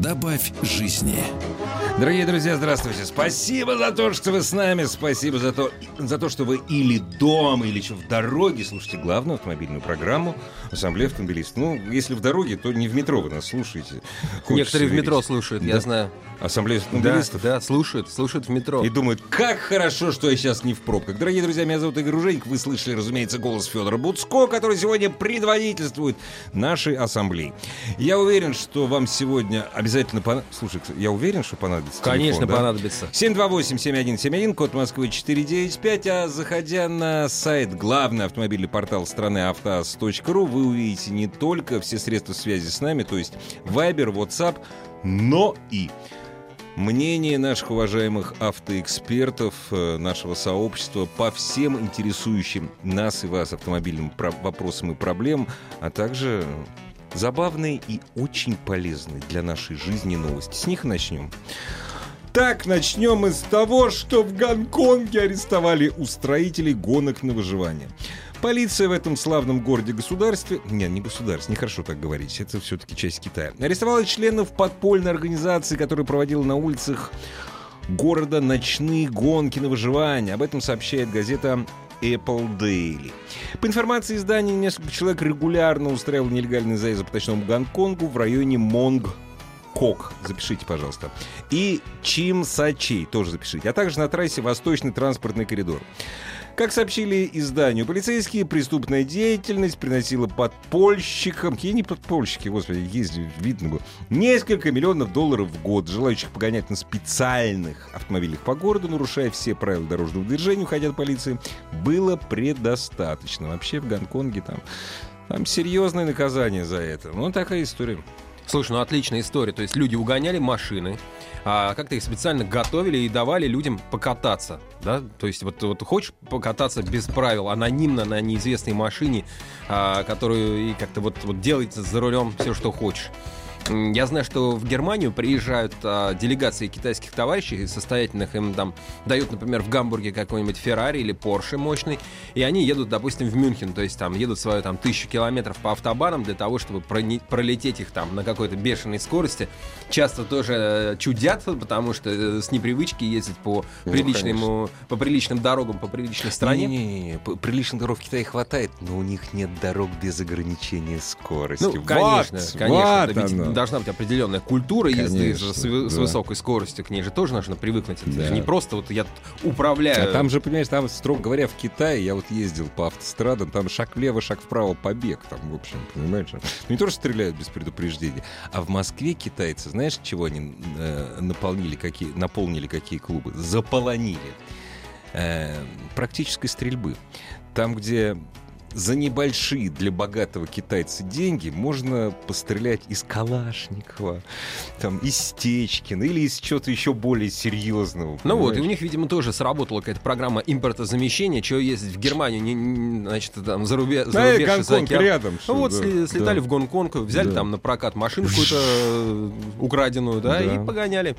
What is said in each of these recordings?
Добавь жизни. Дорогие друзья, здравствуйте. Спасибо за то, что вы с нами. Спасибо за то, за то что вы или дома, или еще в дороге слушаете главную автомобильную программу Ассамблея автомобилистов. Ну, если в дороге, то не в метро вы нас слушаете. Хочется Некоторые в верить. метро слушают, я Да. знаю. Ассамблея Да, автомобилистов. да, слушают, слушают в метро. И думают, как хорошо, что я сейчас не в пробках. Дорогие друзья, меня зовут Игорь Уженик. Вы слышали, разумеется, голос Федора Буцко, который сегодня предводительствует нашей ассамблеи. Я уверен, что вам сегодня обязательно понадобится... Слушай, я уверен, что понадобится Конечно, телефон, да? понадобится. 728-7171, код Москвы 495. А заходя на сайт, главный автомобильный портал страны автоаз.ру, вы увидите не только все средства связи с нами, то есть Viber, WhatsApp, но и мнение наших уважаемых автоэкспертов, э, нашего сообщества по всем интересующим нас и вас автомобильным про- вопросам и проблемам, а также забавные и очень полезные для нашей жизни новости. С них начнем. Так, начнем мы с того, что в Гонконге арестовали устроителей гонок на выживание. Полиция в этом славном городе-государстве... Не, не государство, нехорошо так говорить, это все-таки часть Китая. Арестовала членов подпольной организации, которая проводила на улицах города ночные гонки на выживание. Об этом сообщает газета Apple Daily. По информации издания, несколько человек регулярно устраивал нелегальный заезд по ночному Гонконгу в районе Монг Кок, запишите, пожалуйста. И Чим Сачей, тоже запишите. А также на трассе Восточный транспортный коридор. Как сообщили изданию, полицейские преступная деятельность приносила подпольщикам, какие не подпольщики, господи, ездили, видно было, несколько миллионов долларов в год. Желающих погонять на специальных автомобилях по городу, нарушая все правила дорожного движения, уходя от полиции, было предостаточно. Вообще в Гонконге там, там серьезное наказание за это. Ну, такая история. Слушай, ну отличная история. То есть люди угоняли машины, а как-то их специально готовили и давали людям покататься. Да? То есть вот, вот хочешь покататься без правил, анонимно на неизвестной машине, а, которую и как-то вот, вот делать за рулем все, что хочешь. Я знаю, что в Германию приезжают а, делегации китайских товарищей состоятельных, им там дают, например, в Гамбурге какой-нибудь Феррари или Порше мощный, и они едут, допустим, в Мюнхен, то есть там едут свою там тысячу километров по автобанам для того, чтобы пролететь их там на какой-то бешеной скорости. Часто тоже э, чудят, потому что э, с непривычки ездить по, Ну, приличному, по приличным дорогам, по приличной стране. Не-не-не, п- приличных дорог в Китае хватает, но у них нет дорог без ограничения скорости. Ну, конечно, Вот, конечно. вот оно. Должна быть определенная культура езды Конечно, с, вы- с да. высокой скоростью. К ней же тоже нужно привыкнуть. Это Да. же не просто вот я управляю. А там же, понимаешь, там, строго говоря, в Китае, я вот ездил по автострадам, там шаг влево, шаг вправо, побег там, в общем, понимаешь? Ну, не то, что стреляют без предупреждения. А в Москве китайцы, знаешь, чего они э, наполнили, какие, наполнили какие клубы? Заполонили. Э, практической стрельбы. Там, где за небольшие для богатого китайца деньги можно пострелять из Калашникова, там, из Стечкина или из чего-то еще более серьезного. Ну вот, и у понимаешь? них, видимо, тоже сработала какая-то программа импортозамещения, чего ездить в Германию, не, не- значит, там, за, рубе, за и рубеж за Гонконг океан. рядом. Ну вот, да, слетали да. в Гонконг, взяли Да. там на прокат машину какую-то э, украденную, да, Да. и погоняли.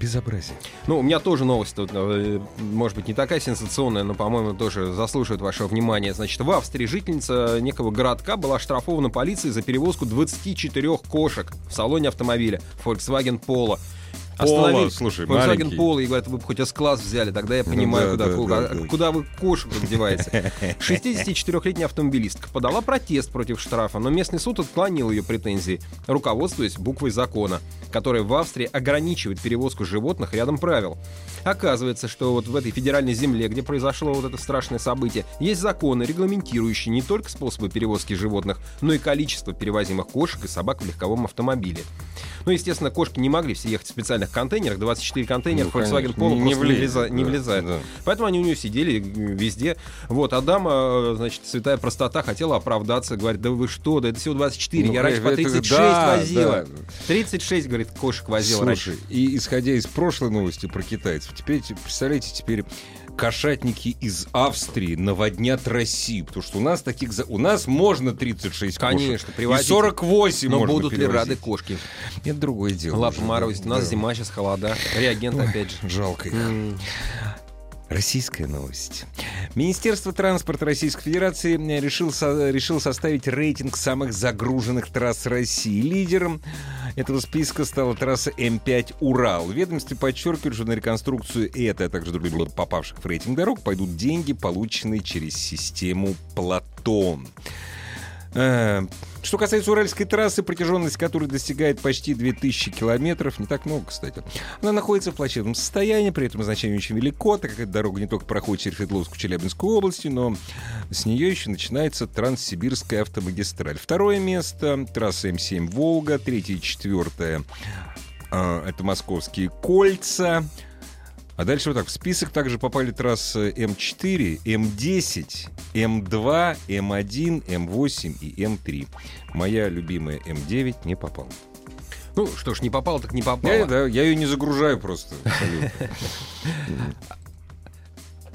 Безобразие. Ну, у меня тоже новость тут, э, может быть, не такая сенсационная, но, по-моему, тоже заслуживает вашего внимания. Значит, в Австрии жительница некого городка была оштрафована полицией за перевозку 24 кошек в салоне автомобиля Volkswagen Polo. Остановили слушай, Volkswagen маленький. Polo и говорят, вы бы хоть S-класс взяли, тогда я Ну понимаю, да, куда, да, куда, да, да. куда вы кошек деваете. 64-летняя автомобилистка подала протест против штрафа, но местный суд отклонил ее претензии, руководствуясь буквой закона, которая в Австрии ограничивает перевозку животных рядом правил. Оказывается, что вот в этой федеральной земле, где произошло вот это страшное событие, есть законы, регламентирующие не только способы перевозки животных, но и количество перевозимых кошек и собак в легковом автомобиле. Ну, естественно, кошки не могли все ехать в специальных контейнерах, 24 контейнера Ну, Volkswagen Polo не не, влеза- не да, влезает. да. Поэтому они у нее сидели везде. Вот, а дама, э, значит, святая простота хотела оправдаться, говорит, да вы что, да это всего 24, Ну, я раньше по это- 36 да, возила. да. 36, говорит, говорит, кошек возил Слушай, раньше. и исходя из прошлой новости про китайцев, теперь, те- представляете, теперь кошатники из Австрии наводнят Россию, потому что у нас таких... за- У нас можно 36 кошек. Конечно, И привозите. 48 Но можно будут ли перевозить. рады кошки? Это другое дело. Уже, морозить. У нас да. зима сейчас, холода. Реагент опять же. Жалко их. М. Российская новость. Министерство транспорта Российской Федерации решил, со- решил составить рейтинг самых загруженных трасс России. Лидером этого списка стала трасса М5 «Урал». Ведомстве подчеркивают, что на реконструкцию этой, а также других попавших в рейтинг дорог пойдут деньги, полученные через систему «Платон». Э, Что касается Уральской трассы, протяженность которой достигает почти 2000 километров, не так много, кстати. Она находится в плачевном состоянии, при этом значение очень велико, так как эта дорога не только проходит через Свердловскую, Челябинскую области, но с нее еще начинается Транссибирская автомагистраль. Второе место — трасса М7 «Волга», третье и четвертое э, это московские кольца. А дальше вот так. В список также попали трассы М4, М10, М2, М1, М8 и М3. Моя любимая М9 не попала. Ну что ж, не попало, так не попало. Я, да, я ее не загружаю просто.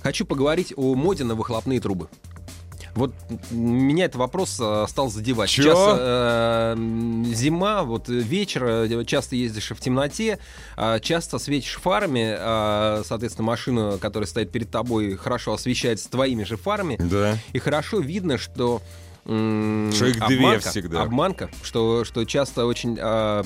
Хочу поговорить о моде на выхлопные трубы. Вот меня этот вопрос э, стал задевать. Чё? Сейчас э, зима, вот э, вечер, э, часто ездишь в темноте, а, часто светишь фарами, а, соответственно, машина, которая стоит перед тобой, хорошо освещается твоими же фарами, Да. и хорошо видно, что Что их две обманка, всегда. Обманка, что, что часто очень а,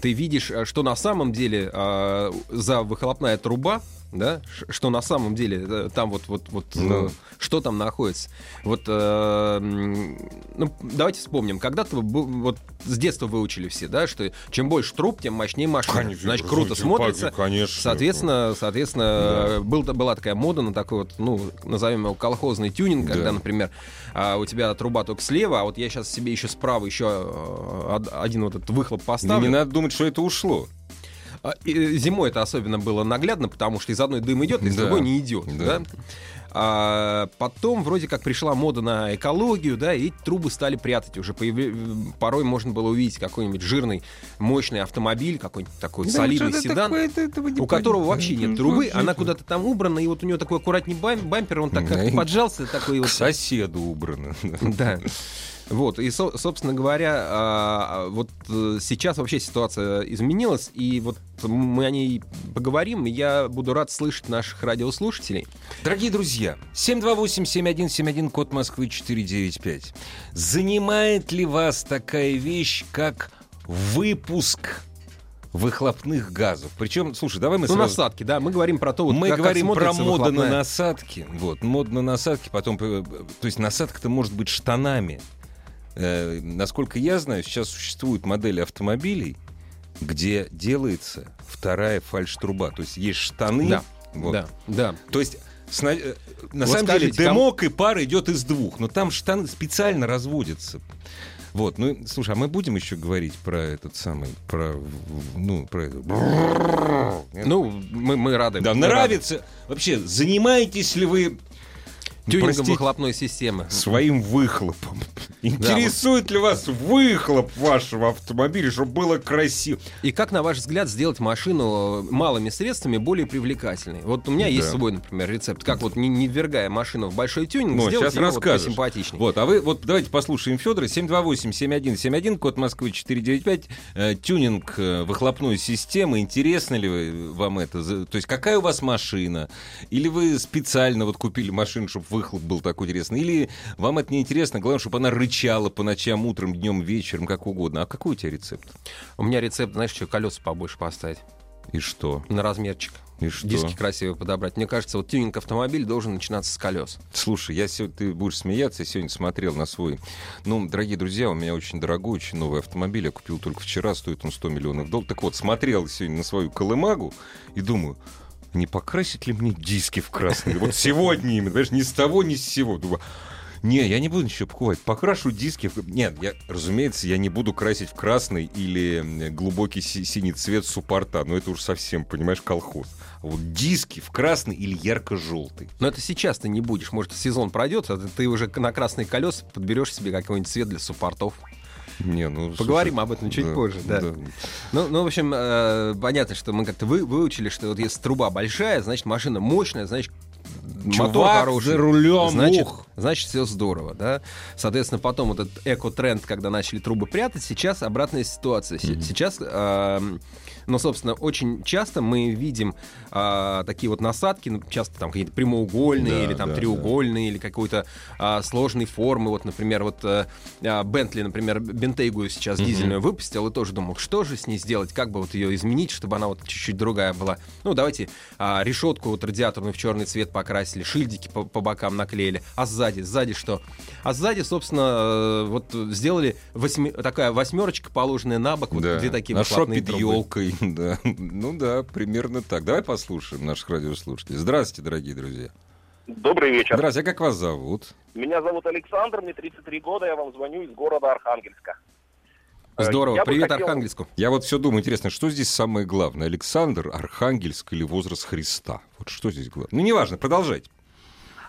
ты видишь, что на самом деле а, за выхлопная труба, да, что на самом деле э, там вот вот вот Ну. э, что там находится. Вот э, ну давайте вспомним, когда-то вот с детства выучили все, да, что чем больше труб, тем мощнее машина. Конечно, Значит, круто смотрится. конечно. Соответственно, соответственно, был, была такая мода на такой вот, ну, назовем его колхозный тюнинг, Да. когда, например, а, у тебя труба только слева, а вот я сейчас себе еще справа еще э, од- один вот этот выхлоп Не, поставлю. не надо думать, что это ушло. А, э, Зимой это особенно было наглядно, потому что из одной дым идет, из Да. другой не идет. Да. Да. А потом вроде как пришла мода на экологию, да, и трубы стали прятать. Уже появля- порой можно было увидеть какой-нибудь жирный, мощный автомобиль, какой-нибудь такой солидный Да, это седан. такое? Это- этого У которого понятно. вообще нет трубы, она куда-то там убрана, и вот у него такой аккуратный бам- бампер, он так как поджался, такой К вот. соседу убрано. Да. Вот, и, со- собственно говоря, а, а, вот э, сейчас вообще ситуация изменилась, и вот мы о ней поговорим, и я буду рад слышать наших радиослушателей. Дорогие друзья, 728-7171, код Москвы 495. Занимает ли вас такая вещь, как выпуск выхлопных газов? Причем, слушай, давай мы Ну, сразу... насадки, да, мы говорим про то, вот, мы как- как говорим про смотрится моду на выхлопная. насадки. Вот, мода на насадки, потом... э, То есть насадка-то может быть штанами. Э, насколько я знаю, сейчас существуют модели автомобилей, где делается вторая фальш-труба. То есть есть штаны. Да, вот. да, да. То есть сна- э, на Вот самом деле скажите, кому- дымок и пар идет из двух, но там штаны специально разводятся. Вот, ну, слушай, а мы будем еще говорить про этот самый, про, ну, про... это- Ну, мы, мы рады. Да, мы рады. нравится. Вообще, занимаетесь ли вы Тюнингом простите, выхлопной системы. своим выхлопом? Интересует ли вас выхлоп вашего автомобиля, чтобы было красиво? И как, на ваш взгляд, сделать машину малыми средствами более привлекательной? Вот у меня есть Да. свой, например, рецепт, как вот не, не ввергая машину в большой тюнинг, Ну, сделать сейчас ее вот расскажешь. посимпатичней. Вот, а вы, вот давайте послушаем Федора. 728-7171, код Москвы 495. Э, тюнинг э, выхлопной системы. Интересно ли вы- вам это? То есть какая у вас машина? Или вы специально вот купили машину, чтобы выхлоп был такой интересный? Или вам это не интересно? Главное, чтобы она рычала по ночам, утром, днем, вечером, как угодно. А какой у тебя рецепт? У меня рецепт, знаешь, что колеса побольше поставить И что? на размерчик. И что? Диски красивые подобрать. Мне кажется, вот тюнинг автомобиля должен начинаться с колес. Слушай, я сегодня, ты будешь смеяться, я сегодня смотрел на свой... Ну, дорогие друзья, у меня очень дорогой, очень новый автомобиль, я купил только вчера, стоит он 100 миллионов долларов. Так вот, смотрел сегодня на свою колымагу и думаю, не покрасить ли мне диски в красный? Вот сегодня именно, понимаешь, ни с того, ни с сего. Не, я не буду ничего покупать. Покрашу диски. Нет, я, разумеется, я не буду красить в красный или глубокий си- синий цвет суппорта. Но это уж совсем, понимаешь, колхоз. А вот диски в красный или ярко-желтый. Но это сейчас ты не будешь. Может, сезон пройдет, а ты уже на красные колеса подберешь себе какой-нибудь цвет для суппортов. Не, ну, Поговорим слушай, об этом чуть да, позже, да. Ну, ну, в общем, э, понятно, что мы как-то вы, выучили, что вот если труба большая, значит машина мощная, значит мотор Чувак хороший. за рулем, значит, ух. значит, все здорово, да. Соответственно, потом этот эко-тренд, когда начали трубы прятать, сейчас обратная ситуация. Се- Сейчас, эм, ну, собственно, очень часто мы видим а, такие вот насадки, ну, часто там какие-то прямоугольные Да, или там да, треугольные или какой-то а, сложной формы. Вот, например, вот э, а, Бентли, например, Бентейгу сейчас дизельную выпустил и тоже думал, что же с ней сделать, как бы вот ее изменить, чтобы она вот чуть-чуть другая была. Ну, давайте а, решетку вот радиаторную в черный цвет покрасили, шильдики по, по бокам наклеили. А сзади, сзади что? А сзади, собственно, э, вот сделали восьми- такая восьмерочка, положенная на бок, вот Да. две такие выхлопные трубы. елкой, да. Ну да, примерно так. Давай послушаем наших радиослушателей. Здравствуйте, дорогие друзья. Добрый вечер. Здравствуйте, а как вас зовут? Меня зовут Александр, мне 33 года, я вам звоню из города Архангельска. Э, Здорово. я Привет хотел- Архангельску. Я вот все думаю, интересно, что здесь самое главное? Александр, Архангельск или возраст Христа? Вот что здесь главное? Ну, неважно, продолжайте.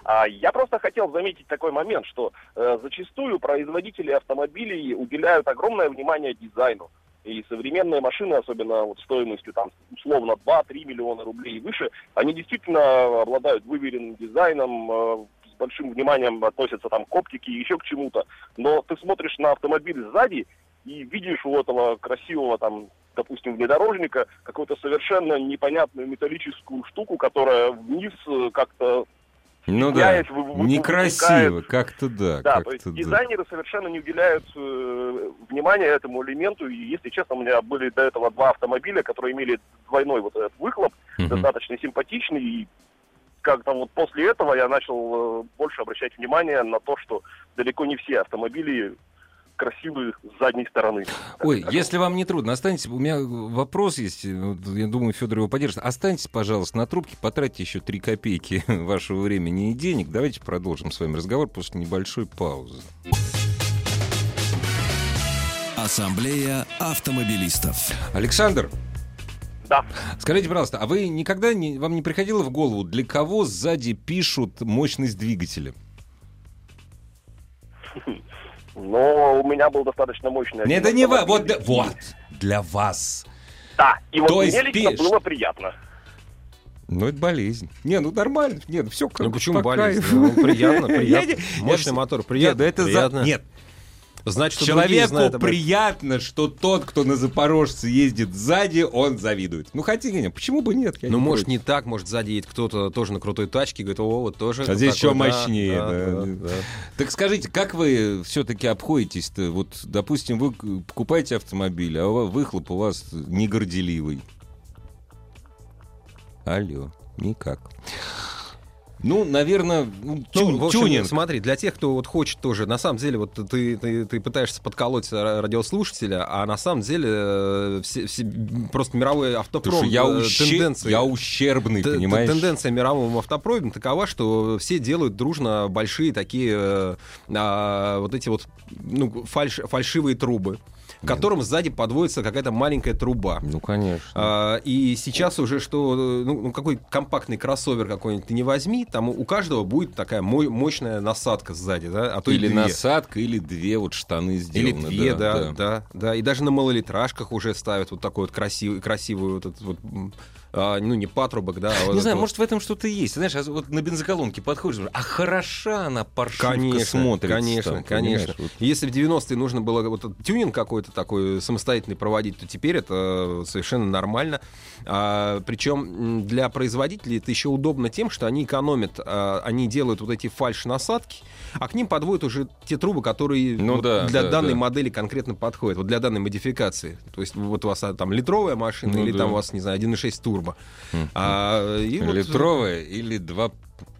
А, Я просто хотел заметить такой момент, что э, зачастую производители автомобилей уделяют огромное внимание дизайну. И современные машины, особенно вот стоимостью там условно 2-3 миллиона рублей и выше, они действительно обладают выверенным дизайном, э, с большим вниманием относятся там к оптике и еще к чему-то. Но ты смотришь на автомобиль сзади и видишь у этого красивого там допустим, внедорожника, какую-то совершенно непонятную металлическую штуку, которая вниз э, как-то Ну да, Меняет, вы- вы- некрасиво, как-то да, Да, то есть да. дизайнеры совершенно не уделяют э, внимания этому элементу. И, если честно, у меня были до этого два автомобиля, которые имели двойной вот этот выхлоп, Мгм. достаточно симпатичный. И как-то вот после этого я начал э, больше обращать внимание на то, что далеко не все автомобили красивые с задней стороны. Ой, если вам не трудно, останьтесь. У меня вопрос есть. Я думаю, Федор его поддержит. Останьтесь, пожалуйста, на трубке, потратьте еще три копейки вашего времени и денег. Давайте продолжим с вами разговор после небольшой паузы. Ассамблея автомобилистов. Александр, Да. скажите, пожалуйста, а вы никогда не, вам не приходило в голову, для кого сзади пишут мощность двигателя? Но у меня был достаточно мощный... Не, один это не вы, вот, для- вот, для вас. Да, и вот То есть мне лично пишешь. было приятно. Ну, это болезнь. Не, ну нормально. Нет, все как Ну почему по болезнь? кайфу. Ну, приятно, приятно. Мощный мотор, Нет, приятно. ну это за- приятно. Нет, Значит, Человеку знают приятно, что тот, кто на Запорожце ездит сзади, он завидует. Ну, хотя нет, почему бы нет? Ну, не может, против. не так, может, сзади едет кто-то тоже на крутой тачке, говорит, о, вот тоже. А здесь еще да, мощнее, да, да. да, да. Так скажите, как вы все-таки обходитесь-то? Вот, допустим, вы покупаете автомобиль, а выхлоп у вас не горделивый. Алло, никак. Ну, наверное, ну, тюн- в общем, тюнинг. смотри, для тех, кто вот хочет тоже, на самом деле, вот ты, ты, ты пытаешься подколоть ра- радиослушателя, а на самом деле э, все, все- просто мировой автопром, я, э, тенденции- я ущербный, Т- т- понимаешь? Тенденция мирового автопрома такова, что все делают дружно большие такие э, а, вот эти вот ну, фальш- фальшивые трубы, к которым сзади подводится какая-то маленькая труба. Ну, конечно. А, и сейчас уже что, ну, ну, какой компактный кроссовер какой-нибудь ты не возьми, там у каждого будет такая мо- мощная насадка сзади, да, а то или насадка, или две вот штаны Или сделаны. две, да, да, да, И даже на малолитражках уже ставят вот такой вот красивый, красивый вот этот вот, а, ну не патрубок, да. а Не знаю, вот. может в этом что-то есть. Знаешь, а вот на бензоколонке подходишь, а хороша она паршивка Конечно, смотрится. конечно, там, конечно. вот. Если в 90-е нужно было вот тюнинг какой-то такой самостоятельный проводить, то теперь это совершенно нормально. А, причем для производителей это еще удобно тем, что они экономят, а, они делают вот эти фальш-насадки, а к ним подводят уже те трубы, которые Ну вот да, для да, данной да. модели конкретно подходят, вот для данной модификации. То есть вот у вас а, там литровая машина Ну или да. там у вас, не знаю, 1.6 турбо. А, и вот- Литровая или два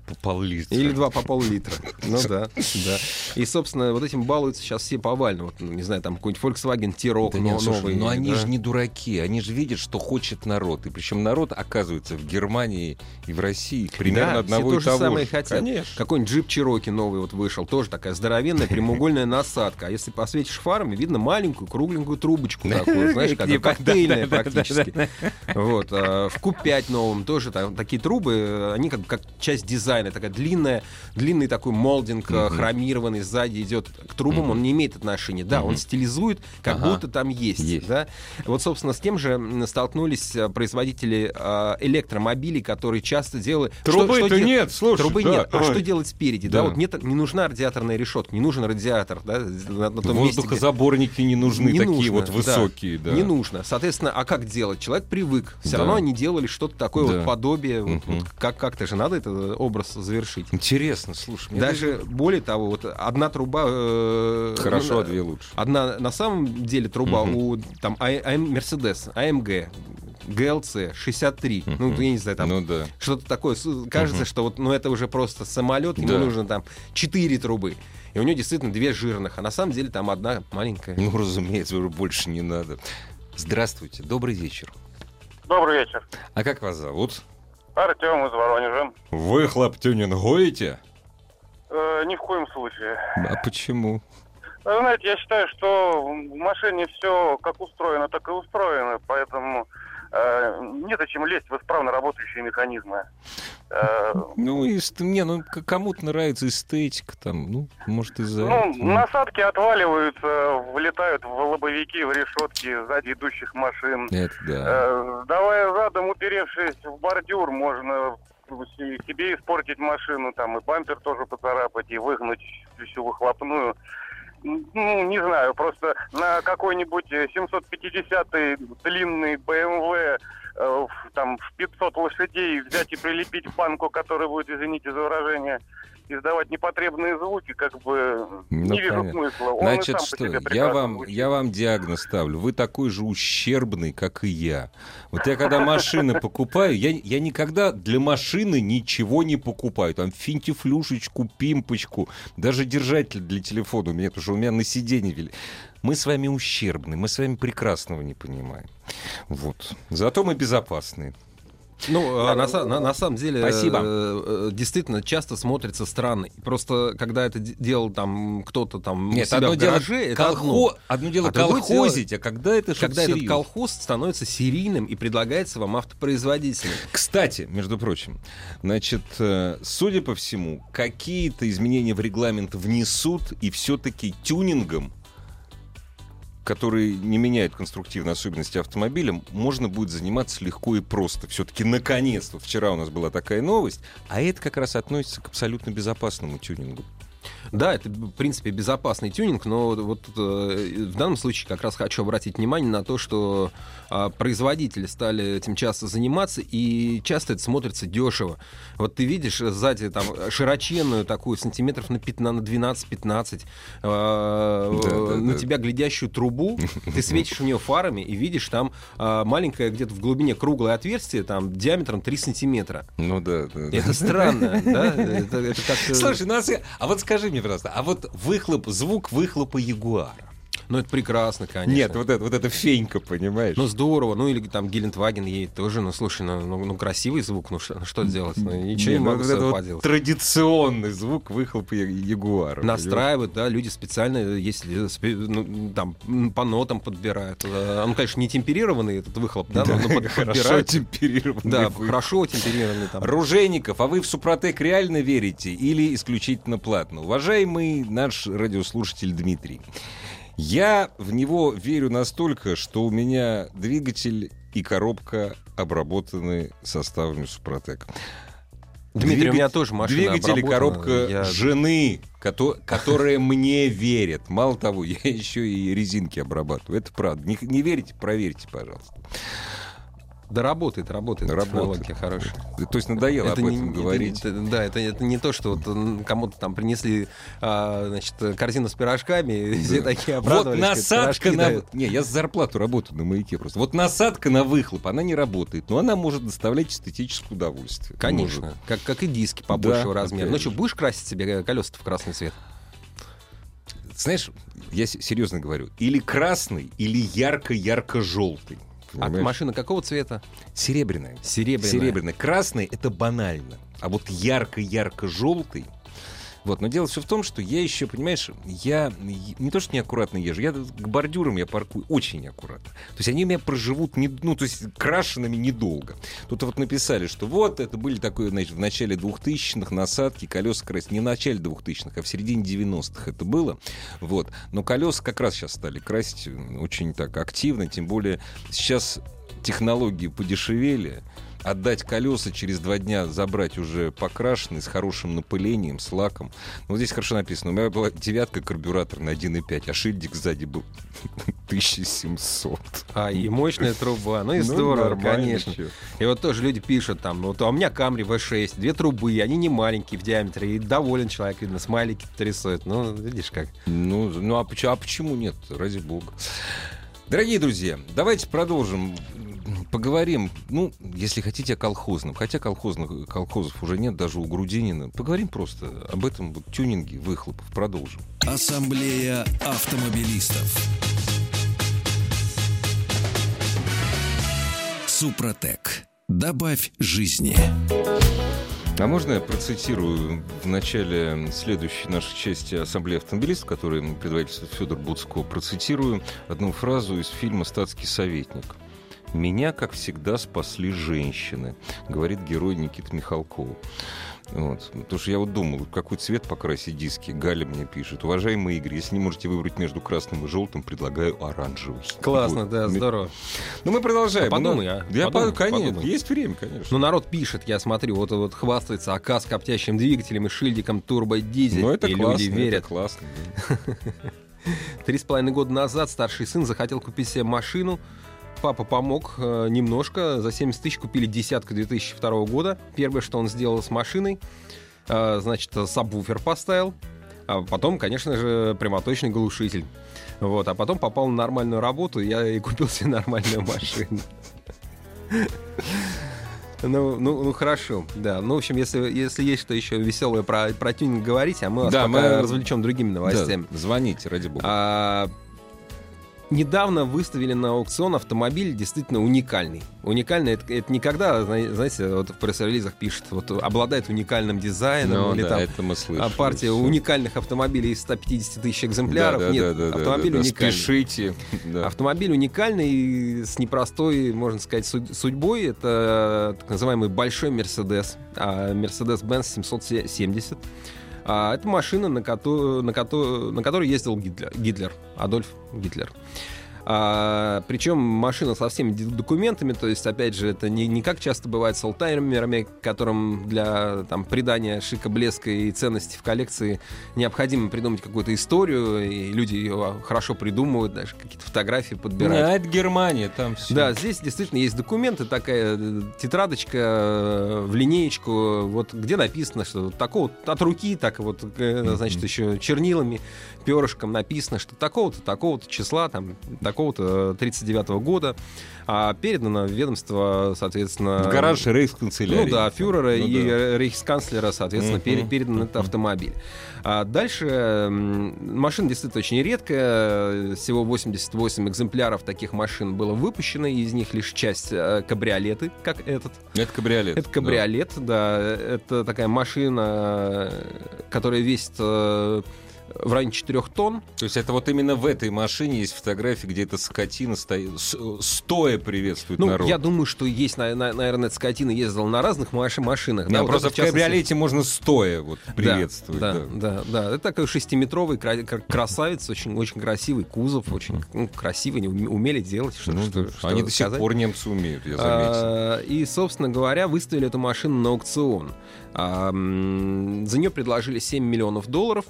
по пол-литра. или два по пол-литра. Ну да, да. И, собственно, вот этим балуются сейчас все повально. Вот, ну, не знаю, там какой-нибудь Volkswagen T-Roc Да нет, слушай, новый. но они да. же не дураки, они же видят, что хочет народ. И причем народ, оказывается, в Германии и в России примерно Да, одного все и то того же самое же. хотят. Конечно. Какой-нибудь джип Чироки новый вот вышел, тоже такая здоровенная прямоугольная насадка. А если посветишь фарами, видно маленькую кругленькую трубочку такую, знаешь, как Не, коктейльная практически. Вот. а В Q5 новом тоже такие трубы, они как, как часть дизайна дизайна, такая длинная, длинный такой молдинг э, Мгм. хромированный сзади идет к трубам, Мгм. он не имеет отношения. Да, он Мгм. стилизует, как Ага. будто там есть. Есть. Да? Вот, собственно, с тем же столкнулись э, производители э, электромобилей, которые часто делают... Трубы-то нет, слушай. Трубы да. нет. А Ой. что делать спереди? Да, Да. вот нет, не нужна радиаторная решетка, не нужен радиатор, да, на, на том месте, где- Воздухозаборники не нужны, Не такие нужно, вот да. высокие. Да. Не нужно. Соответственно, а как делать? Человек привык. Все Да. равно они делали что-то такое Да. вот подобие. Вот- Мгм. вот как как-то же надо этот образ завершить. Интересно, слушай. мне Даже более того, вот одна труба. э, Хорошо, ну, а две лучше. Одна на самом деле труба Мгм. у там А- АМ Мерседес, АМГ, ГЛЦ 63. Ну, я не знаю, там Ну да. что-то такое. Кажется, что вот, ну, это уже просто самолет, ему Да. нужно там 4 трубы. И у него действительно две жирных, а на самом деле там одна маленькая. Ну, разумеется, уже больше не надо. Здравствуйте, добрый вечер. Добрый вечер. А как вас зовут? Артем из Воронежа. Выхлоп тюнингуете? Э, ни в коем случае. А почему? Вы знаете, я считаю, что в машине все как устроено, так и устроено, поэтому не зачем лезть в исправно работающие механизмы. Э, Ну, эст- не, ну кому-то нравится эстетика, там, ну, может, из-за ну, этого. насадки отваливаются, влетают в лобовики, в решетки сзади идущих машин. Это да. Э, давая задом, уперевшись в бордюр, можно се- себе испортить машину, там и бампер тоже поцарапать, и выгнуть всю выхлопную. Ну, не знаю, просто на какой-нибудь э, 750-й длинный BMW э, 500 лошадей взять и прилепить банку, которая будет, извините за выражение, издавать непотребные звуки, как бы Ну, не вижу понятно. смысла. Он Значит, что, я вам, звучит. я вам диагноз ставлю. Вы такой же ущербный, как и я. Вот я когда машины покупаю, я, я никогда для машины ничего не покупаю. Там финтифлюшечку, пимпочку, даже держатель для телефона у меня, потому что у меня на сиденье вели. Мы с вами ущербны, мы с вами прекрасного не понимаем. Вот. Зато мы безопасные. Ну, а на, на- на самом деле, Спасибо. э, э, действительно, часто смотрится странно. Просто, когда это делал там кто-то там Нет, одно дело, гараже, это колхо- одно. одно дело А колхозить, а когда это что-то Когда этот серьезное. колхоз становится серийным и предлагается вам автопроизводителем. Кстати, между прочим, значит, э, судя по всему, какие-то изменения в регламент внесут, и все-таки тюнингом, который не меняет конструктивные особенности автомобиля, можно будет заниматься легко и просто. Все-таки наконец-то, вчера у нас была такая новость, а это как раз относится к абсолютно безопасному тюнингу. Да, это, в принципе, безопасный тюнинг, но вот э, в данном случае как раз хочу обратить внимание на то, что а, производители стали этим часто заниматься, и часто это смотрится дешево. Вот ты видишь сзади там широченную такую, сантиметров на 15, на 12-15, э, Да, да, на да. тебя глядящую трубу, ты светишь в нее фарами и видишь там а, маленькое где-то в глубине круглое отверстие, там диаметром 3 сантиметра. Ну да, да. Это странно, да? Это, это как-то- Слушай, ну, а а вот скажи мне, пожалуйста, а вот выхлоп, звук выхлопа Ягуара. Ну, это прекрасно, конечно. Нет, вот это, вот это фенька, понимаешь? Ну, здорово. Ну, или там Гелендваген едет тоже. Ну, слушай, ну, ну, ну, красивый звук. Ну, что, что делать? Ну, ничего не Не, ну, могу вот это вот традиционный звук выхлопа Ягуара. Настраивают, да, люди специально, если спе- ну, там по нотам подбирают. Э, Он, конечно, не темперированный, этот выхлоп, да, но- но под- хорошо темперированный Да, выхлоп. хорошо темперированный там. Ружейников, а вы в Супротек реально верите или исключительно платно? Уважаемый наш радиослушатель Дмитрий, я в него верю настолько, что у меня двигатель и коробка обработаны составами Супротек. Дмитрий, у меня Двигатель- тоже машина Двигатель и коробка Я- жены, кото- которая мне верит. Мало того, я еще и резинки обрабатываю. Это правда. Не, не верите, проверьте, пожалуйста. Да работает, работает. Работает. Технология хорошая. То есть надоело об не- этом это- говорить. это- да, это, это не то, что вот кому-то там принесли а, значит, корзину с пирожками, и все такие Вот обрадовались. говорят, насадка «Пирожки на... дают». Не, я за зарплату работаю на маяке просто. Вот насадка на выхлоп, она не работает, но она может доставлять эстетическое удовольствие. Конечно, Может. как, как и диски побольшего Да, размера. Ну что, будешь красить себе колеса в красный цвет? Знаешь, я серьезно говорю, или красный, или ярко-ярко-желтый. А Понимаешь? машина какого цвета? Серебряная. Серебряная. Серебряный. Красный — это банально. А вот ярко-ярко-желтый Вот, но дело все в том, что я еще, понимаешь, я не то что неаккуратно езжу, я к бордюрам я паркую очень неаккуратно. То есть они у меня проживут, не, ну, то есть крашенными недолго. Тут вот написали, что вот это были такое, значит, в начале 2000-х насадки, колеса красить. Не в начале 2000-х, а в середине 90-х это было. Вот. Но колеса как раз сейчас стали красить очень так активно, тем более сейчас технологии подешевели, отдать колеса через два дня, забрать уже покрашенные, с хорошим напылением, с лаком. Ну, вот здесь хорошо написано. У меня была девятка карбюратор на 1,5, а шильдик сзади был 1700. А, и мощная труба. Ну и здорово, конечно. чё. И вот тоже люди пишут там, вот а у меня Камри V6, две трубы, они не маленькие в диаметре, и доволен человек, видно, смайлики рисует. Ну, видишь как. Ну, ну а, почему, а почему нет? Ради бога. Дорогие друзья, давайте продолжим. Поговорим, ну, если хотите, о колхозном. Хотя колхозных, колхозов уже нет, даже у Грудинина. Поговорим просто об этом вот, тюнинге выхлопов. Продолжим. Ассамблея автомобилистов. Супротек. Добавь жизни. А можно я процитирую в начале следующей нашей части Ассамблеи автомобилистов, который предводительствует Федор Буцко, процитирую одну фразу из фильма «Статский советник». «Меня, как всегда, спасли женщины», говорит герой Никита Михалков. Вот. Потому что я вот думал, какой цвет покрасить диски. Галя мне пишет. Уважаемый Игорь, если не можете выбрать между красным и желтым, предлагаю оранжевый. Классно, Вот. да, здорово. Ну, мы продолжаем. А подумай, Ну, а? Я Подумай, по- конечно, подумай. есть время, конечно. Ну, народ пишет, я смотрю, вот, вот хвастается АК с коптящим двигателем и шильдиком турбодизель. Ну, это и классно, люди верят. это классно. да. Три с половиной года назад старший сын захотел купить себе машину. Папа помог э, немножко. За 70 тысяч купили десятку 2002 года. Первое, что он сделал с машиной, э, значит, сабвуфер поставил. А потом, конечно же, прямоточный глушитель. Вот, а потом попал на нормальную работу, я и купил себе нормальную машину. Ну, ну, ну хорошо, да. Ну, в общем, если, если есть что еще веселое про, про тюнинг говорить, а мы вас Да, пока мы- развлечем другими новостями. Да, звоните, ради бога. А, недавно выставили на аукцион автомобиль действительно уникальный. Уникальный это, это никогда, зна- знаете, вот в пресс-релизах пишет, вот обладает уникальным дизайном Ну, или да, там это мы слышали. а, партия всё. уникальных автомобилей из 150 тысяч экземпляров. Да, да, Нет, да, да, автомобиль да, да. уникальный. Спешите. Да. Автомобиль уникальный с непростой, можно сказать, суд- судьбой. Это так называемый большой Мерседес, а, Mercedes-Benz 770. А, Это машина, на, кото- на, кото- на которой ездил Гитлер, Гитлер Адольф Гитлер. А, причем машина со всеми документами, то есть, опять же, это не, не как часто бывает с олдтаймерами, которым для там, придания шика, блеска и ценности в коллекции необходимо придумать какую-то историю, и люди ее хорошо придумывают, даже какие-то фотографии подбирают. Да, это Германия, там все. Да, здесь действительно есть документы, такая э, тетрадочка э, в линеечку, вот где написано, что такого от руки, так вот, э, значит, еще чернилами, перышком написано, что такого-то, такого-то числа, там, такого-то 39 года, а передано в ведомство, соответственно... В гараж рейхсканцелярии. Ну да, фюрера Ну и да. э, рейхсканцлера, соответственно, пере- передан этот автомобиль. А дальше машина действительно очень редкая. Всего 88 экземпляров таких машин было выпущено, из них лишь часть э, кабриолеты, как этот. Это кабриолет. Это кабриолет, да. Это такая машина, э, которая весит э, в районе 4 тонн. То есть это вот именно в этой машине есть фотографии, где эта скотина стоит, стоя приветствует Ну, народ. я думаю, что есть, на- на- наверное, эта скотина ездила на разных маш- машинах. Да, вот просто это, в частности, кабриолете можно стоя вот Да, приветствовать. Да, да. да, да, Это такой шестиметровый кра- кра- красавец, очень, очень красивый кузов, очень ну, красивый, умели делать. Что, Ну, что- да. что Они до сих пор немцы умеют, я заметил. А, И, собственно говоря, выставили эту машину на аукцион. А, За нее предложили 7 миллионов долларов.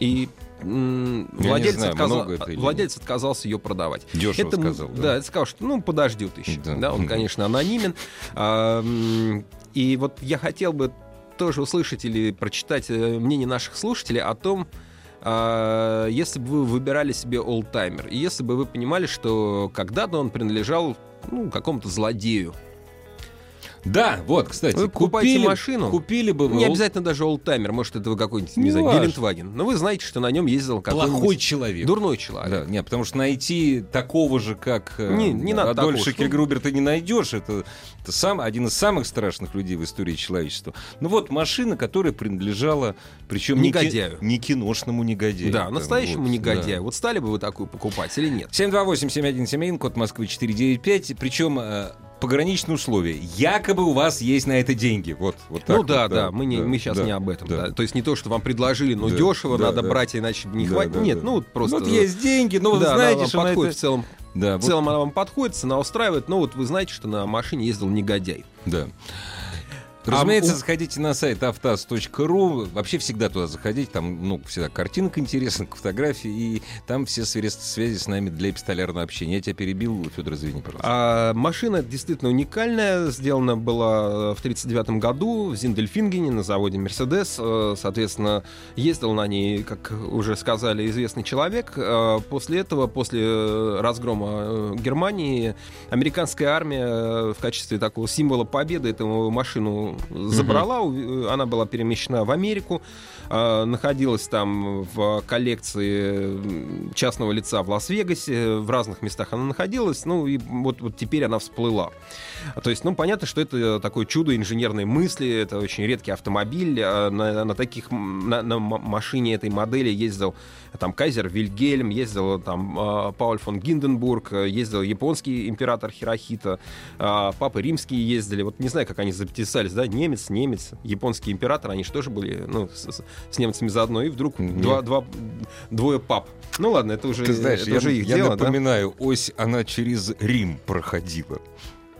И владелец, знаю, отказал- это или владелец отказался ее продавать. Дешево Это, сказал. да. это сказал, что ну подождет еще. Да. Да. он, конечно, анонимен. И вот я хотел бы тоже услышать или прочитать э, мнение наших слушателей о том, а, если бы вы выбирали себе олдтаймер, и если бы вы понимали, что когда-то он принадлежал ну, какому-то злодею. Да, вот, кстати, Вы купили, машину, купили бы вы Не обязательно даже олдтаймер, может, это вы какой-нибудь, не Не знаю. Гелендваген. Но вы знаете, что на нем ездил какой-нибудь плохой человек. дурной человек. Да, нет, потому что найти такого же, как э, Не- не надо Адольф Шекельгрубер, ты не найдешь. Это, это сам, один из самых страшных людей в истории человечества. Ну вот машина, которая принадлежала, причем не, ки- Негодяю. не киношному негодяю. Да, Там, настоящему вот, негодяю. да. Вот стали бы вы такую покупать или нет? 728-7171, код Москвы 495. Причем э, пограничные условия. Якобы у вас есть на это деньги. Вот, вот так ну вот, да, да, мы, не, да, мы сейчас да, не об этом. да. да. То есть не то, что вам предложили, но Да, дешево, да, надо да. брать, иначе не Да, хватит. да, Нет, да. ну вот просто... Вот есть деньги, но вы да, знаете, что подходит это... в целом. Да, В вот- целом она вам подходит, цена устраивает, но вот вы знаете, что на машине ездил негодяй. Да. А Разумеется, у- заходите на сайт автаз.ру. Вообще всегда туда заходите. Там ну, всегда картинок интересных, фотографии. И там все средства связи с нами для эпистолярного общения. Я тебя перебил, Федор, извини, пожалуйста. А машина действительно уникальная. Сделана была в 1939 году в Зиндельфингене на заводе Мерседес. Э, Соответственно, ездил на ней, как уже сказали, известный человек. Э, После этого, после э, разгрома э, Германии, американская армия э, в качестве такого символа победы эту машину забрала. У- Она была перемещена в Америку. э, Находилась там в коллекции частного лица в Лас-Вегасе. В разных местах она находилась. Ну и вот, вот теперь она всплыла. То есть, ну, понятно, что это такое чудо инженерной мысли, это очень редкий автомобиль. А На, на таких, на, на машине этой модели ездил там Кайзер Вильгельм, ездил там а, Пауль фон Гинденбург, ездил японский император Хирохита, а, папы римские ездили. Вот не знаю, как они записались, да, немец, немец, японский император, они же тоже были, ну, с, с- немцами заодно, и вдруг Нет. два, два, двое пап. Ну ладно, это уже, Ты знаешь, это я, уже их я дело, да? напоминаю, ось, она через Рим проходила.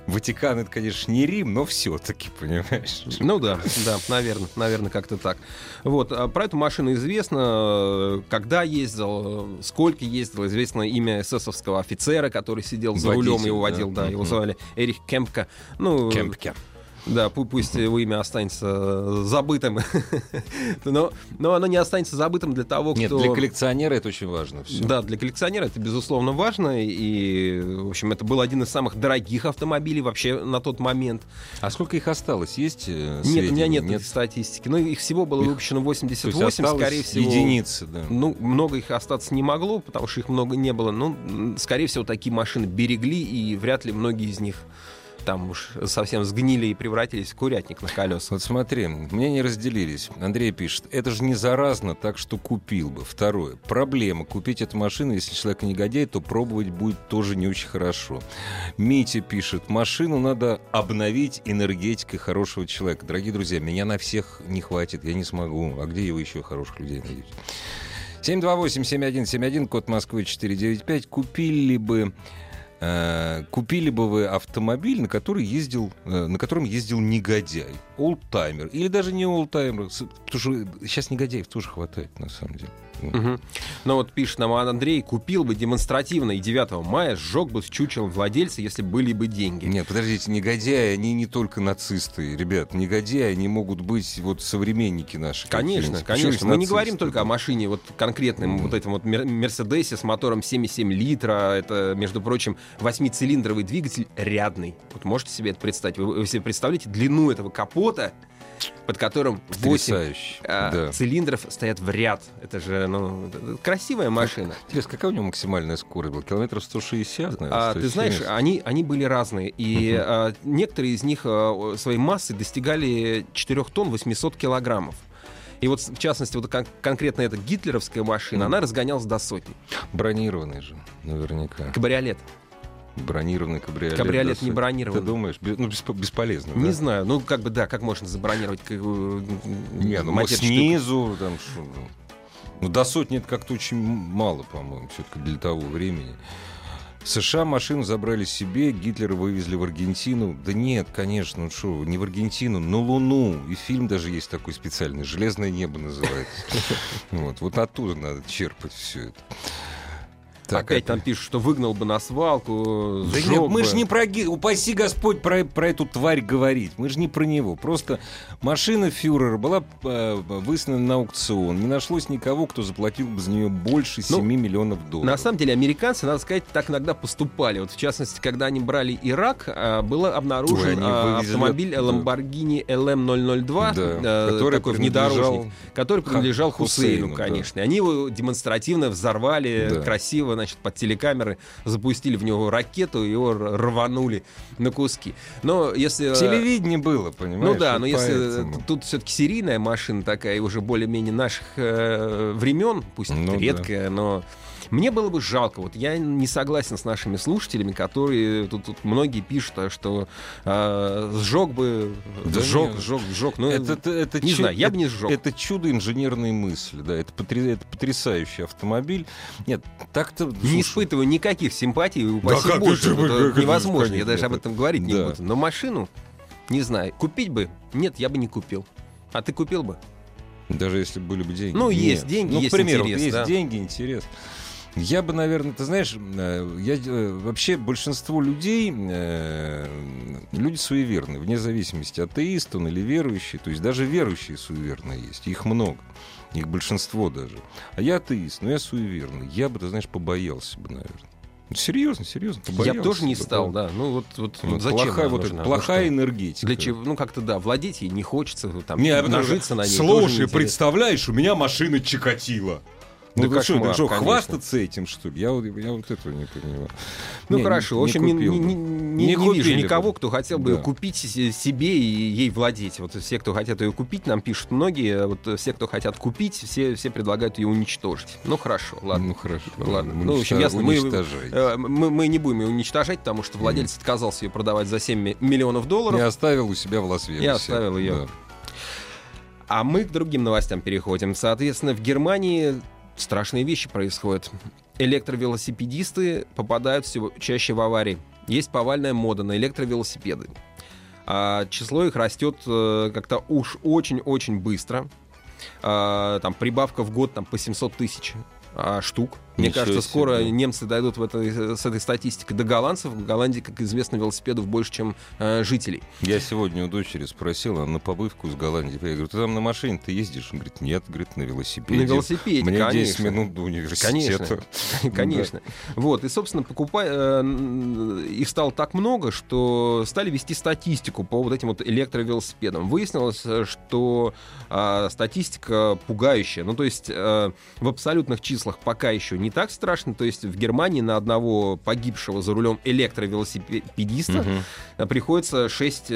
Ватикан это, конечно, не Рим, но все-таки, понимаешь? Ну да, да, наверное, наверное, как-то так. Вот, а про эту машину известно, когда ездил, сколько ездил, известно имя эсэсовского офицера, который сидел за Водитель, рулем, его водил, да. да, его звали Эрих Кемпка. Ну, Кемпке. Да, пу- пусть его имя останется э, забытым, но, но оно не останется забытым для того, кто... Нет, для коллекционера это очень важно. всё. Да, для коллекционера это безусловно важно, и, в общем, это был один из самых дорогих автомобилей вообще на тот момент. А сколько их осталось? Есть э, Нет, у меня сведения? нет, этой статистики. Ну, их всего было Их- выпущено То есть 88, осталось скорее всего. единицы, да. Ну, много их остаться не могло, потому что их много не было. Ну, скорее всего, такие машины берегли, и вряд ли многие из них там уж совсем сгнили и превратились в курятник на колесах. Вот смотри, мнения разделились. Андрей пишет, это же не заразно, так что купил бы. Второе, проблема. Купить эту машину, если человек негодяй, то пробовать будет тоже не очень хорошо. Митя пишет, машину надо обновить энергетикой хорошего человека. Дорогие друзья, меня на всех не хватит, я не смогу. А где вы еще хороших людей найдете? 728-7171, код Москвы 495. Купили бы купили бы вы автомобиль, на который ездил, э, на котором ездил негодяй, олдтаймер, или даже не олдтаймер, потому что сейчас негодяев тоже хватает на самом деле. Мгм. Ну вот пишет нам Андрей, купил бы демонстративно и 9 мая сжег бы с чучелом владельца, если были бы деньги. Нет, подождите, негодяи, они не только нацисты, ребят, негодяи, они могут быть вот современники наши. Конечно. Почему конечно. Мы не говорим только о машине, вот конкретном Мгм. вот этом вот Мер- Мерседесе с мотором 7,7 литра. Это, между прочим, восьмицилиндровый двигатель рядный. Вот можете себе это представить? Вы, вы себе представляете длину этого капота, под которым 8 Потрясающе, а, да. цилиндров стоят в ряд. Это же, ну, красивая машина. Интересно, какая у него максимальная скорость была? Километров 160, наверное? А, ты знаешь, 170? они, они были разные. И Мгм. а, некоторые из них а, своей массой достигали 4 тонн 800 килограммов. И вот, в частности, вот кон- конкретно эта гитлеровская машина, Мгм. она разгонялась до сотни. Бронированный же, наверняка. Кабриолет. Бронированный кабриолет. Кабриолет да, не бронированный. Ты думаешь? Ну, бесп- бесполезно, Не да? знаю, ну как бы да, как можно забронировать как, Не, ну матерь штук? снизу, там что, ну. До сотни это как-то очень мало, по-моему, все-таки для того времени. В США машину забрали себе, Гитлера вывезли в Аргентину. Да нет, конечно, ну что, не в Аргентину, на Луну. И фильм даже есть такой специальный, «Железное небо» называется. Вот, вот оттуда надо черпать все это. Так, Опять опять. там пишут, что выгнал бы на свалку, Да нет, мы же не про... Упаси Господь про, про эту тварь говорить. Мы же не про него. Просто машина фюрера была э, выставлена на аукцион. Не нашлось никого, кто заплатил бы за нее больше 7 Ну, миллионов долларов. На самом деле американцы, надо сказать, так иногда поступали. Вот в частности, когда они брали Ирак, а, был обнаружен Ой, вывезли автомобиль да. Lamborghini LM002, Да, э, который такой внедорожник, который принадлежал Хусейну, Хусейну, да. конечно. И Они его демонстративно взорвали Да. красиво, значит, под телекамеры, запустили в него ракету, и его рванули на куски. Но если... э, Телевидение было, понимаешь? Ну да, но если поэтому. т- тут все-таки серийная машина такая, уже более-менее наших э, времен, пусть Ну да. редкая, но мне было бы жалко. Вот я не согласен с нашими слушателями, которые тут, тут многие пишут, а, что э, сжег бы, Да сжег, нет. сжег, сжег. Ну, это, это, это не чу- знаю, я бы это- не сжег. Это чудо инженерной мысли, да, это, потри- это потрясающий автомобиль. Нет, так-то... не слушай, испытываю никаких симпатий, упаси как боже, ты как это это, невозможно, я конечно, даже об это- этом говорить не да. буду. Но машину, не знаю, купить бы, нет, я бы не купил. А ты купил бы? Даже если были бы деньги. Ну, Нет. есть деньги, ну, есть к примеру, интерес, есть да. деньги, интерес. Я бы, наверное, ты знаешь, э, я, э, вообще большинство людей, э, люди суеверные, вне зависимости, атеист он или верующий, то есть даже верующие суеверные есть, их много, их большинство даже. А я атеист, но я суеверный, я бы, ты знаешь, побоялся бы, наверное. Ну, серьезно, серьезно, Я бы тоже не стал, да. Ну вот, вот, Вот вот зачем плохая, вот нужна? Ну плохая что? энергетика. Для чего? Ну как-то да, владеть ей не хочется, там Не, а нажиться на ней. Слушай, представляешь, у меня машина Чикатила. Ну, ты что, ты что, хвастаться этим, что ли? Я, вот- я вот этого не понимаю. Ну Не, хорошо, не- в общем, не, купил не- не- не- не купили вижу никого, кто хотел бы Да. купить се- себе и ей владеть. Вот все, кто хотят ее купить, нам пишут многие. Вот все, кто хотят купить, все, все предлагают ее уничтожить. Ну хорошо, ладно. Ну хорошо. Ладно. Ну, в общем, ясно, мы-. Э, Мы, мы не будем ее уничтожать, потому что владелец отказался ее продавать за 7 ми- миллионов долларов. Не оставил у себя в Лас-Вегасе. Я оставил ее. Да. А мы к другим новостям переходим. Соответственно, в Германии страшные вещи происходят. Электровелосипедисты попадают все чаще в аварии. Есть повальная мода на электровелосипеды. А число их растет э, как-то уж очень-очень быстро. А, там прибавка в год там, по 700 тысяч а, штук. Мне Ничего кажется, скоро себе. немцы дойдут в этой, с этой статистикой до голландцев. В Голландии, как известно, велосипедов больше, чем э, жителей. Я сегодня у дочери спросил, она на побывку из Голландии. Я говорю, ты там на машине ты ездишь? Он говорит, нет, говорит, на велосипеде. На велосипеде, Мне конечно. 10 минут до университета. Конечно. Конечно. Вот, и, собственно, покупая... э, Их стало так много, что стали вести статистику по вот этим вот электровелосипедам. Выяснилось, э, что а, статистика пугающая. Ну, то есть э, в абсолютных числах пока еще не так страшно. То есть в Германии на одного погибшего за рулем электровелосипедиста э, приходится 6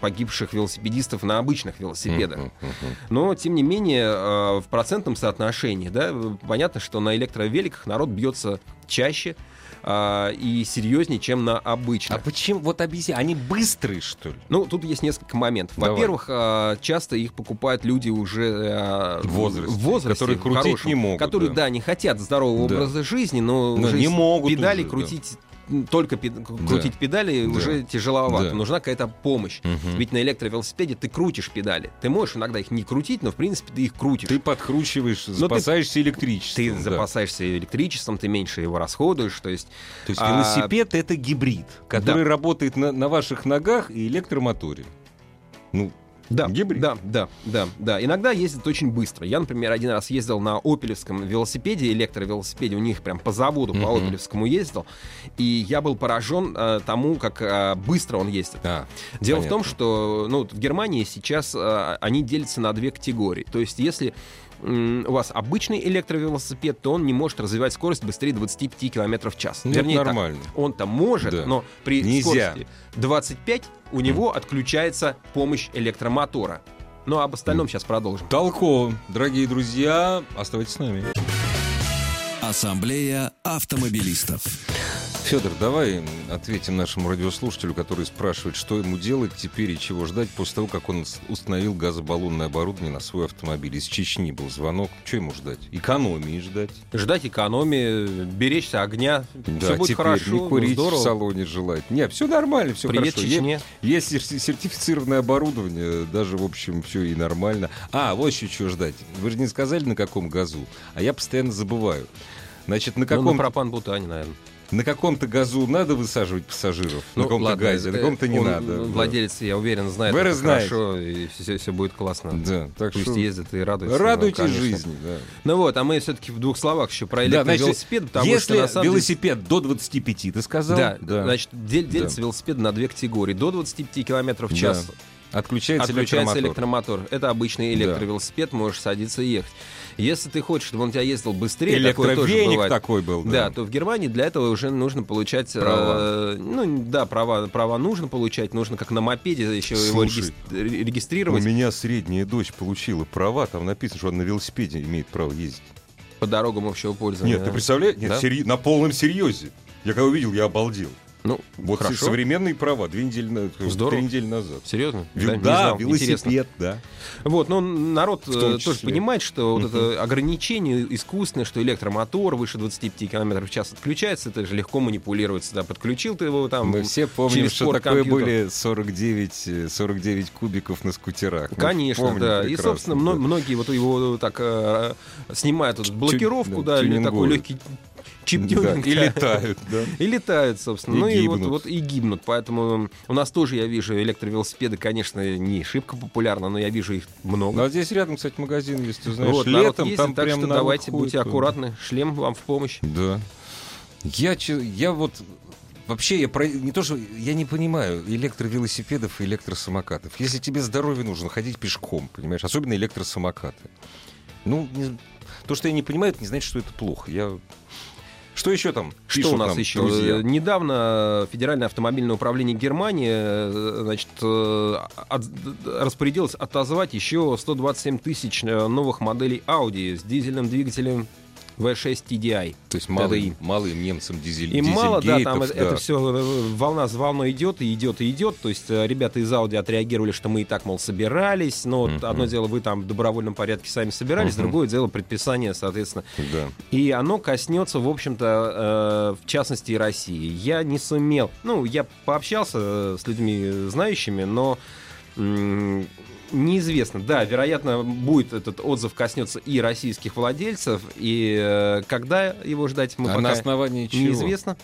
погибших велосипедистов на обычных велосипедах. Мгм, мгм. Но, тем не менее, э, в процентном соотношении, да, понятно, что на электровеликах народ бьется чаще а, и серьезнее, чем на А обычных. почему? Вот объясни, они быстрые, что ли? Ну, тут есть несколько моментов. Во-первых, а, часто их покупают люди уже а, В возрасте, возрасте, которые крутить хорошем, не могут, Которые, да. да. не хотят здорового Да. образа жизни, но, Но уже не могут педали уже, да. крутить м, только пед- крутить педали Да. уже тяжеловато. Да. Нужна какая-то помощь. Мгм. Ведь на электровелосипеде ты крутишь педали. Ты можешь иногда их не крутить, но в принципе ты их крутишь. Ты подкручиваешь, ты- запасаешься электричеством. ты да. запасаешься электричеством, ты меньше его расходуешь, то есть То есть А, велосипед это гибрид, который работает на, на ваших ногах и электромоторе. Ну, да, Гибрид. да, да, да, да. Иногда ездят очень быстро. Я, например, один раз ездил на опелевском велосипеде, электровелосипеде, у них прям по заводу по Мгм. опелевскому ездил, и я был поражен э, тому, как э, быстро он ездит. а, Дело понятно. в том, что ну, вот в Германии сейчас э, они делятся на две категории. То есть, если у вас обычный электровелосипед, то он не может развивать скорость быстрее 25 км в час. Ну, Вернее, нормально. он там может, Да. но при Нельзя. скорости 25 у него отключается помощь электромотора. Ну, а об остальном сейчас продолжим. Толково. Дорогие друзья, оставайтесь с нами. Ассамблея автомобилистов. Федор, давай ответим нашему радиослушателю, который спрашивает, что ему делать теперь и чего ждать после того, как он установил газобаллонное оборудование на свой автомобиль. Из Чечни был звонок. Что ему ждать? Экономии ждать. Ждать экономии, беречься огня. Да, все будет теперь хорошо, не курить здорово. в салоне желать. Нет, все нормально, все Привет, хорошо. Чечне. Есть сер- сертифицированное оборудование, даже, в общем, все и нормально. А, вот еще чего ждать. Вы же не сказали, на каком газу, а я постоянно забываю. Значит, на Ну, каком на пропан-бутане, наверное. На каком-то газу надо высаживать пассажиров, на каком-то газе, на э, каком-то не он, надо. да. Владелец, я уверен, знает Вы это знаете. хорошо, и все, будет классно. Да, так Пусть что ездят и радуются. радуйтесь ну, жизни. Да. Ну вот, а мы все-таки в двух словах еще про Да, электровелосипед, потому Если что на самом деле- велосипед до 25, ты сказал? Да, значит, дел- делится Да. велосипед на две категории. До 25 километров в Да. Отключается, отключается электромотор. электромотор. Это обычный Да. электровелосипед, можешь садиться и ехать. Если ты хочешь, чтобы он у тебя ездил быстрее, такое тоже Электровеник бывает. такой был. Да, то в Германии для этого уже нужно получать Права. э, ну да, права, права нужно получать, нужно как на мопеде еще его Слушай, регис- У регистрировать меня средняя дочь получила права, там написано, что она на велосипеде имеет право ездить. по дорогам общего пользования. Нет, ты представляешь? Нет, Да? сери- на полном серьезе. Я когда увидел, я обалдел. Ну, Вот хорошо. современные права две недели, на- Здорово. три недели назад. Серьезно? Вел- не Да, знал. Интересно. велосипед, да. Вот, но народ В том э, тоже понимает, что вот это ограничение искусственное, что электромотор выше 25 км в час отключается, это же легко манипулируется. Да, подключил ты его там. Мы все помним, что такое были 49, э, 49 кубиков на скутерах. Конечно, помним да. И, собственно, да. мно- многие вот его так э, снимают вот блокировку, да, да, или такой тюнингуют. Легкий Да. И летают, да. И летают, собственно. И ну и вот, гибнут. вот и гибнут. Поэтому у нас тоже, я вижу, электровелосипеды, конечно, не шибко популярны, но я вижу их много. Ну, а здесь рядом, кстати, магазин, если ты знаешь, вот, летом ездит, там так прям что давайте ходит, будьте аккуратны. Шлем вам в помощь. Да. Я, я вот вообще я про, не то что я не понимаю электровелосипедов и электросамокатов. Если тебе здоровье нужно, ходить пешком, понимаешь, особенно электросамокаты. Ну, не- то, что я не понимаю, это не значит, что это плохо. Я что еще там? Что пишут у нас еще? друзья? Э, Недавно Федеральное автомобильное управление Германии э, значит, э, от- распорядилось отозвать еще 127 тысяч новых моделей Audi с дизельным двигателем V6 TDI. То есть малым, TDI. малым немцам дизель, И мало, да, там дизельгейтов, это, все волна за волной идет и идет и идет. То есть э, ребята из Audi отреагировали, что мы и так, мол, собирались. Но Мгм. одно дело, вы там в добровольном порядке сами собирались, Мгм. другое дело предписание, соответственно. Да. И оно коснется, в общем-то, э, в частности, и России. Я не сумел, ну, я пообщался э, с людьми знающими, но неизвестно. Да, вероятно, будет этот отзыв коснется и российских владельцев, и э, когда его ждать, мы а пока на основании чего? неизвестно.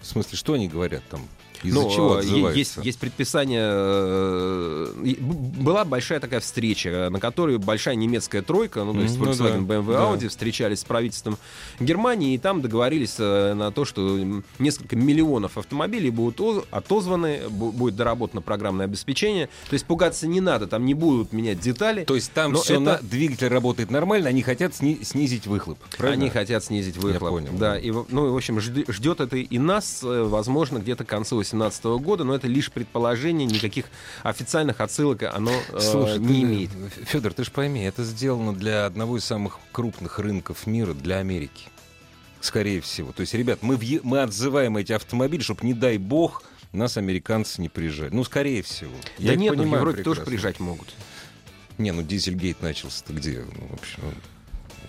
В смысле, что они говорят там? Из-за Ну, чего э, отзываются? есть, есть предписание. э, Была большая такая встреча, на которой большая немецкая тройка, ну, то есть ну Volkswagen, да, BMW, да. Audi, встречались с правительством Германии, и там договорились э, на то, что несколько миллионов автомобилей будут отозваны, бу- будет доработано программное обеспечение. То есть пугаться не надо, там не будут менять детали. То есть там все это- двигатель работает нормально, они хотят сни- снизить выхлоп. Правильно? Они хотят снизить выхлоп. понял. Да, и, ну, в общем, жд- ждет это и нас, э, возможно, где-то к концу 2018 года, но это лишь предположение, никаких официальных отсылок оно э, Слушай, не имеет. Федор, ты же пойми, это сделано для одного из самых крупных рынков мира, для Америки. Скорее всего. То есть, ребят, мы, въе- мы отзываем эти автомобили, чтобы, не дай бог, нас американцы не приезжали. Ну, скорее всего. Да Я нет, ну, в понимаю Европе тоже прекрасно. приезжать могут. Не, ну Дизельгейт начался-то где? Ну, в общем,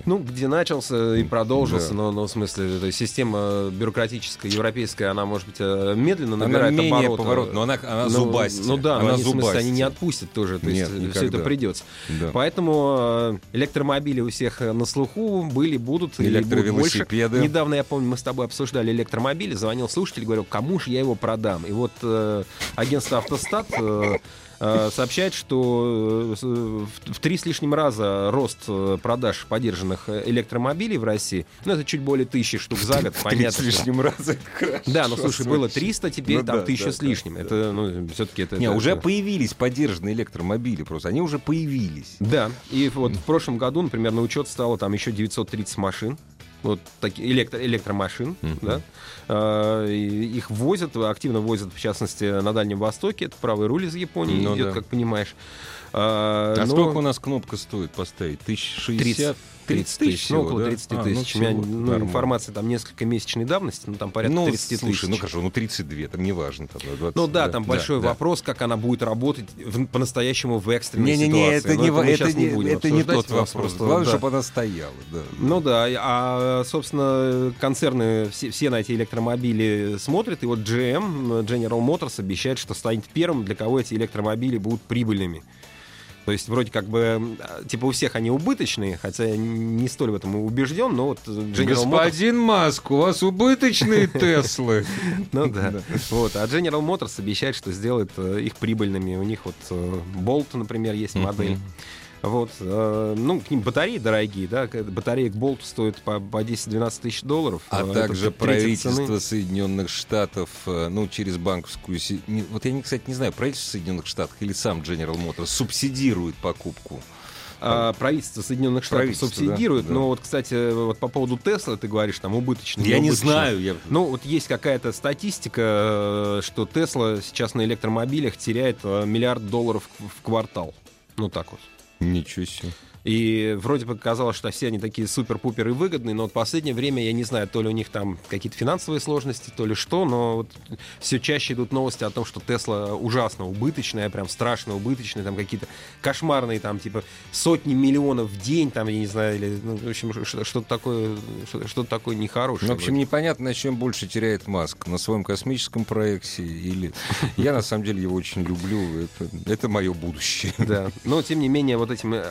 Ну, где начался и продолжился, Да. но, но в смысле, то есть система бюрократическая, европейская, она, может быть, э, медленно она набирает менее обороты. поворот, но она, она Ну, зубастая. Ну да, но она они, в смысле, они не отпустят тоже, то Нет, есть все это придется. Да. Поэтому э, электромобили у всех э, на слуху были, будут и будут больше. Недавно, я помню, мы с тобой обсуждали электромобили, звонил слушатель, говорил, кому же я его продам? И вот э, агентство «Автостат» э, э, сообщает, что э, с- в три с лишним раза рост э, продаж поддержанных э, электромобилей в России, ну, это чуть более тысячи штук за год, В 30 понятно. с лишним раз это хорошо Да, ну слушай, было звучит. 300, теперь Ну там тысяча с лишним. Это, ну, все-таки это... Не, уже появились поддержанные электромобили просто. Они уже появились. Да, и вот в прошлом году, например, на учет стало там еще 930 машин. Вот такие электро- электромашин, Мгм. да. И их возят, активно возят, в частности, на Дальнем Востоке. Это правый руль из Японии Ну идет, да. как понимаешь. А, А но сколько у нас кнопка стоит поставить? Тысяч 30, шестьдесят? 30 тысяч, ну, около да? 30 А, ну, тысяч. У меня ну, нормально. информация там несколько месячной давности, ну, там порядка ну, 30 слушай, тысяч. ну хорошо, ну 32, там не важно. Там, да, 20, Ну да, там большой да. вопрос, как она будет работать в- по-настоящему в экстренной Не-не-не, ситуации. это Но не, во- это не, будем это не обсуждать тот вопрос. просто, Главное, да. чтобы она стояла. Да. Ну да, а, собственно, концерны все, все на эти электромобили смотрят, и вот GM, General Motors, обещает, что станет первым, для кого эти электромобили будут прибыльными. То есть вроде как бы, э, типа у всех они убыточные, хотя я не столь в этом убежден, но вот General Motors... Господин Маск, у вас убыточные Теслы. Ну да. Вот. А General Motors обещает, что сделает э, их прибыльными. У них вот э, Bolt, например, есть модель. Вот, э, ну, к ним батареи дорогие, да, батареи к болту стоят по, по 10-12 тысяч долларов. А Это также правительство цены. Соединенных Штатов, э, ну, через банковскую... Вот я, кстати, не знаю, правительство Соединенных Штатов или сам General Motors субсидирует покупку. А, правительство Соединенных Штатов Правительство, субсидирует, да, да. но вот, кстати, вот по поводу Тесла ты говоришь, там убыточно. Я не знаю, я... Ну, вот есть какая-то статистика, э, что Тесла сейчас на электромобилях теряет э, миллиард долларов в квартал. Ну, так вот. Ничего себе. И вроде бы казалось, что все они такие супер-пупер и выгодные, но вот последнее время, я не знаю, то ли у них там какие-то финансовые сложности, то ли что, но вот все чаще идут новости о том, что Тесла ужасно убыточная, прям страшно убыточная, там какие-то кошмарные, там, типа, сотни миллионов в день, там, я не знаю, или, ну, в общем, что- что-то такое, что- что-то такое нехорошее. Ну, в общем, непонятно, на чем больше теряет Маск. На своем космическом проекте или... Я, на самом деле, его очень люблю. Это, мое будущее. Да. Но, тем не менее, вот этим э,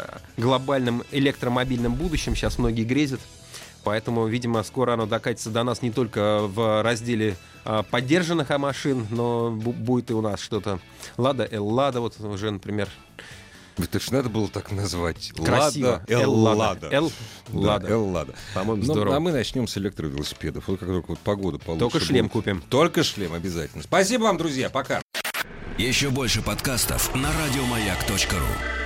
глобальным электромобильным будущим сейчас многие грезят. Поэтому, видимо, скоро оно докатится до нас не только в разделе а, поддержанных машин, но бу- будет и у нас что-то. Лада, Эл-Лада, вот уже, например, Это ж надо было так назвать. красиво. Лада, Эл-Лада. Эл-Лада. Да, Эл-Лада. По-моему, Ну, здорово. а мы начнем с электровелосипедов. Вот как только вот погода получше Только шлем будет. купим. Только шлем обязательно. Спасибо вам, друзья. Пока. Еще больше подкастов на радиомаяк.ру.